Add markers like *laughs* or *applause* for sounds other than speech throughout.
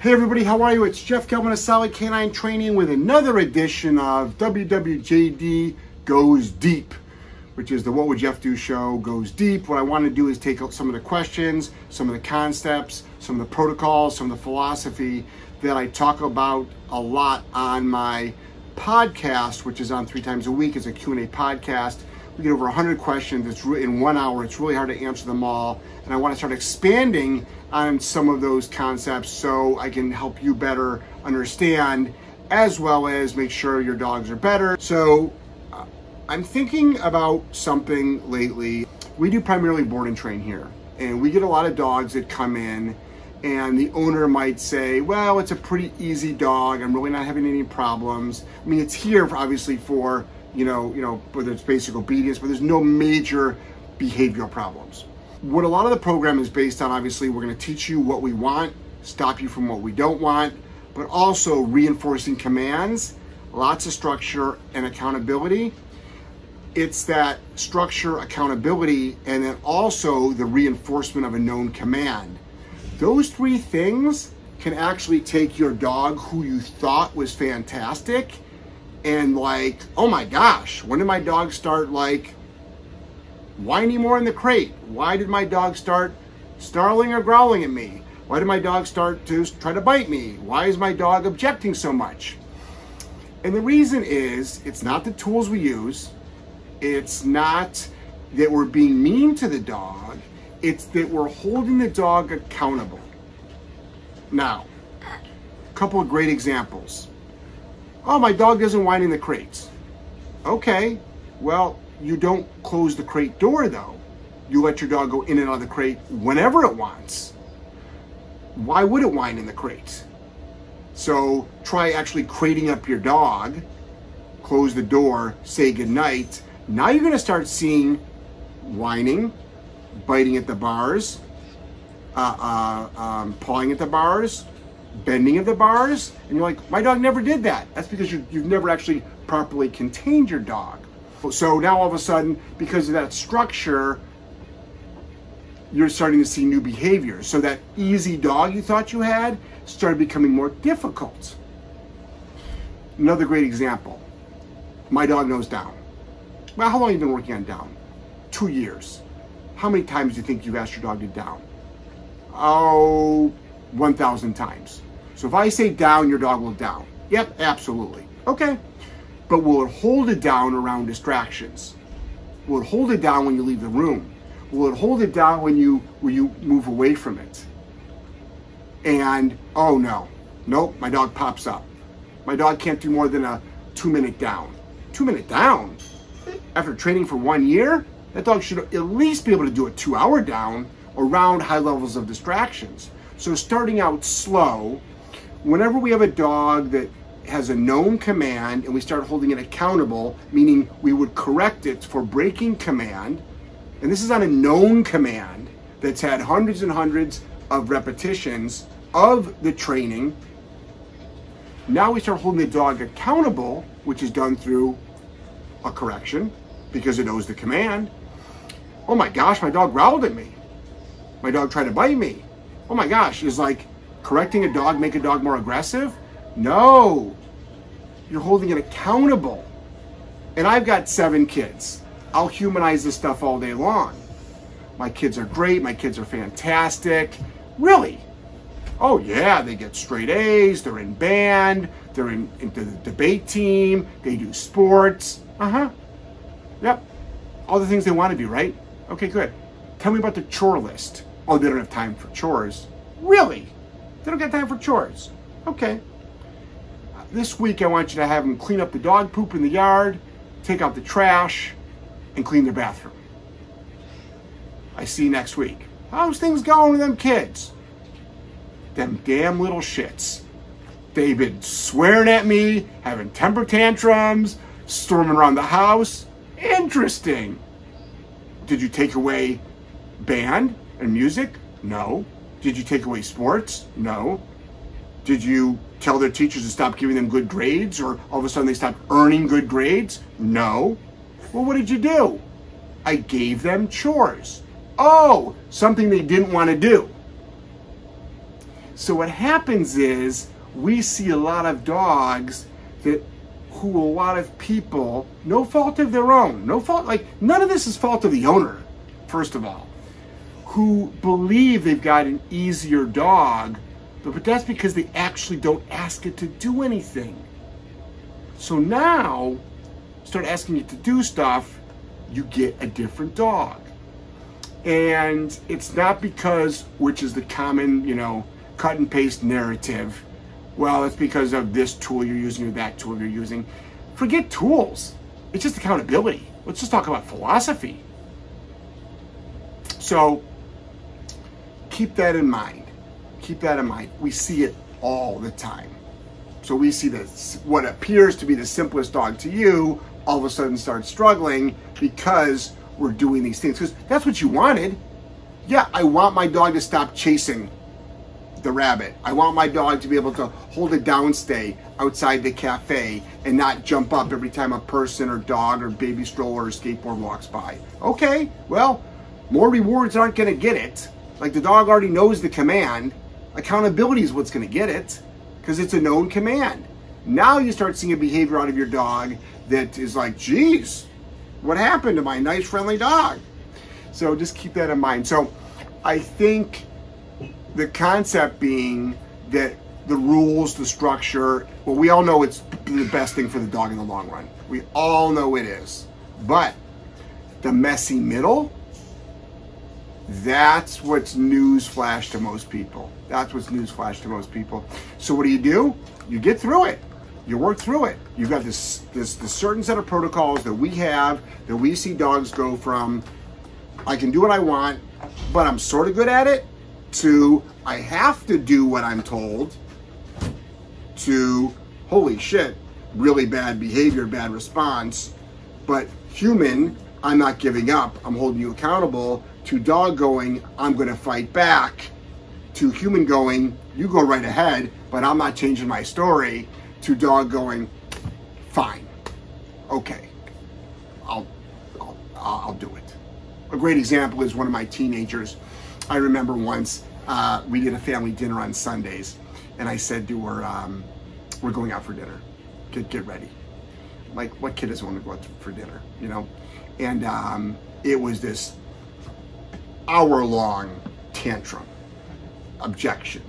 Hey everybody, how are you? It's Jeff Gellman of Solid K9 Training with another edition of WWJD Goes Deep, which is the What Would Jeff Do show goes deep. What I want to do is take out some of the questions, some of the concepts, some of the protocols, some of the philosophy that I talk about a lot on my podcast, which is on three times a week. It's a Q&A podcast. We get over 100 questions. It's in one hour. It's really hard to answer them all. And I want to start expanding on some of those concepts so I can help you better understand as well as make sure your dogs are better. So uh, I'm thinking about something lately. We do primarily board and train here and we get a lot of dogs that come in and the owner might say, well, it's a pretty easy dog. I'm really not having any problems. I mean, it's here for, obviously for, you know, you know, whether it's basic obedience, but there's no major behavioral problems what a lot of the program is based on, obviously, we're going to teach you what we want, stop you from what we don't want, but also reinforcing commands, lots of structure and accountability. It's that structure, accountability, and then also the reinforcement of a known command. Those three things can actually take your dog who you thought was fantastic and like, oh my gosh, when did my dog start like whining more in the crate? Why did my dog start snarling or growling at me? Why did my dog start to try to bite me? Why is my dog objecting so much? And the reason is it's not the tools we use. It's not that we're being mean to the dog. It's that we're holding the dog accountable. Now, a couple of great examples. Oh, my dog doesn't whine in the crates. Okay, well, you don't close the crate door though. You let your dog go in and out of the crate whenever it wants. Why would it whine in the crate? So try actually crating up your dog, close the door, say goodnight. Now you're gonna start seeing whining, biting at the bars, uh, uh, um, pawing at the bars, bending of the bars, and you're like, my dog never did that. That's because you, you've never actually properly contained your dog. So now all of a sudden, because of that structure, you're starting to see new behaviors. So that easy dog you thought you had started becoming more difficult. Another great example. My dog knows down. Well, how long have you been working on down? Two years. How many times do you think you've asked your dog to down? Oh, 1,000 times. So if I say down, your dog will down. Yep, absolutely. Okay but will it hold it down around distractions? Will it hold it down when you leave the room? Will it hold it down when you when you move away from it? And oh no, nope, my dog pops up. My dog can't do more than a two minute down. Two minute down? After training for one year, that dog should at least be able to do a two hour down around high levels of distractions. So starting out slow, whenever we have a dog that has a known command and we start holding it accountable, meaning we would correct it for breaking command. And this is on a known command that's had hundreds and hundreds of repetitions of the training. Now we start holding the dog accountable, which is done through a correction because it knows the command. Oh my gosh, my dog growled at me. My dog tried to bite me. Oh my gosh, is like correcting a dog make a dog more aggressive? No, you're holding it accountable. And I've got seven kids. I'll humanize this stuff all day long. My kids are great. My kids are fantastic. Really? Oh yeah, they get straight A's. They're in band. They're in, the debate team. They do sports. Uh-huh. Yep. All the things they want to do, right? Okay, good. Tell me about the chore list. Oh, they don't have time for chores. Really? They don't get time for chores. Okay. This week I want you to have them clean up the dog poop in the yard, take out the trash, and clean their bathroom. I see you next week. How's things going with them kids? Them damn little shits. They've been swearing at me, having temper tantrums, storming around the house. Interesting. Did you take away band and music? No. Did you take away sports? No. Did you tell their teachers to stop giving them good grades or all of a sudden they stopped earning good grades? No. Well, what did you do? I gave them chores. Oh, something they didn't want to do. So what happens is we see a lot of dogs that who a lot of people, no fault of their own, no fault, like none of this is fault of the owner, first of all, who believe they've got an easier dog, but, but that's because they actually don't ask it to do anything. So now, start asking it to do stuff, you get a different dog. And it's not because, which is the common, you know, cut and paste narrative. Well, it's because of this tool you're using or that tool you're using. Forget tools. It's just accountability. Let's just talk about philosophy. So keep that in mind. Keep that in mind. We see it all the time. So we see that what appears to be the simplest dog to you all of a sudden starts struggling because we're doing these things. Because that's what you wanted. Yeah, I want my dog to stop chasing the rabbit. I want my dog to be able to hold a downstay outside the cafe and not jump up every time a person or dog or baby stroller or skateboard walks by. Okay, well, more rewards aren't going to get it. Like the dog already knows the command. Accountability is what's going to get it because it's a known command. Now you start seeing a behavior out of your dog that is like, geez, what happened to my nice friendly dog? So just keep that in mind. So I think the concept being that the rules, the structure, well, we all know it's the best thing for the dog in the long run. We all know it is. But the messy middle, that's what's newsflash to most people. That's what's newsflash to most people. So what do you do? You get through it. You work through it. You've got this this this certain set of protocols that we have that we see dogs go from I can do what I want, but I'm sort of good at it to I have to do what I'm told to holy shit, really bad behavior, bad response. But human, I'm not giving up. I'm holding you accountable. To dog going, I'm going to fight back. To human going, you go right ahead, but I'm not changing my story. To dog going, fine, okay, I'll, I'll, I'll do it. A great example is one of my teenagers I remember once uh, we did a family dinner on Sundays, and I said to her, um, "We're going out for dinner. Get get ready." Like, what kid doesn't want to go out for dinner, you know? And um, it was this hour-long tantrum, objection.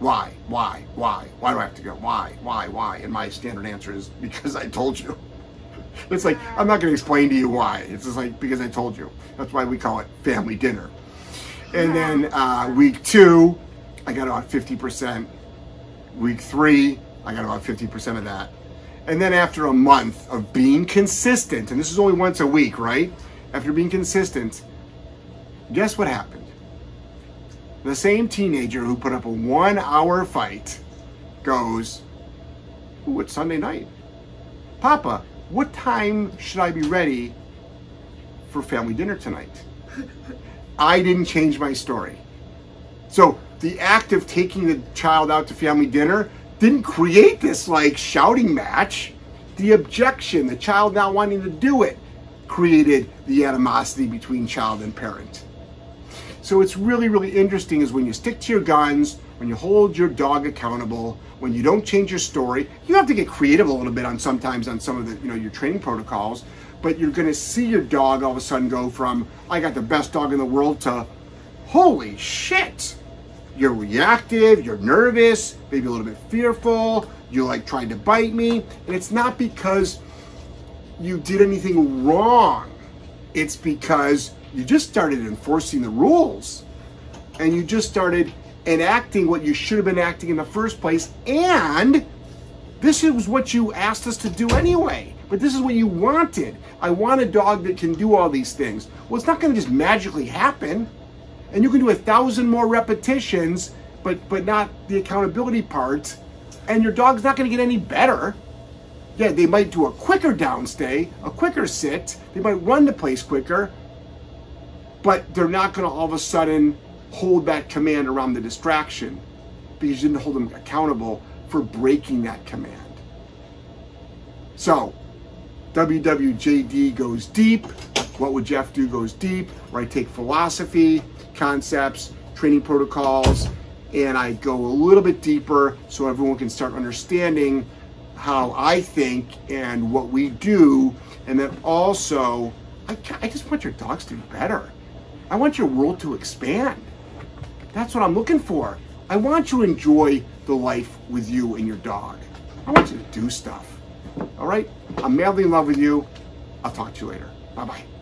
Why? Why? Why? Why do I have to go? Why? Why? Why? And my standard answer is because I told you. *laughs* It's like, I'm not going to explain to you why. It's just like, because I told you. That's why we call it family dinner. And then uh, week two, I got about 50%. Week three, I got about 50% of that. And then after a month of being consistent, and this is only once a week, right? After being consistent, guess what happened? The same teenager who put up a one hour fight goes, Ooh, it's Sunday night. Papa, what time should I be ready for family dinner tonight? I didn't change my story. So the act of taking the child out to family dinner didn't create this like shouting match. The objection, the child not wanting to do it, created the animosity between child and parent. So it's really, really interesting is when you stick to your guns, when you hold your dog accountable, when you don't change your story, you have to get creative a little bit on sometimes on some of the, you know, your training protocols, but you're to see your dog all of a sudden go from I got the best dog in the world to holy shit. You're reactive, you're nervous, maybe a little bit fearful, you like trying to bite me, and it's not because you did anything wrong. It's because you just started enforcing the rules and you just started enacting what you should have been acting in the first place and this is what you asked us to do anyway. But this is what you wanted. I want a dog that can do all these things. Well, it's not going to just magically happen. And you can do a thousand more repetitions, but but not the accountability part. And your dog's not going to get any better. Yeah, they might do a quicker downstay, a quicker sit. They might run the place quicker, but they're not going to all of a sudden hold that command around the distraction because you didn't hold them accountable for breaking that command. So, WWJD goes deep. What would Jeff do goes deep, where I take philosophy, concepts, training protocols, and I go a little bit deeper so everyone can start understanding how I think and what we do. And then also, I, I just want your dogs to be better. I want your world to expand. That's what I'm looking for. I want you to enjoy the life with you and your dog. I want you to do stuff. All right? I'm madly in love with you. I'll talk to you later. Bye bye.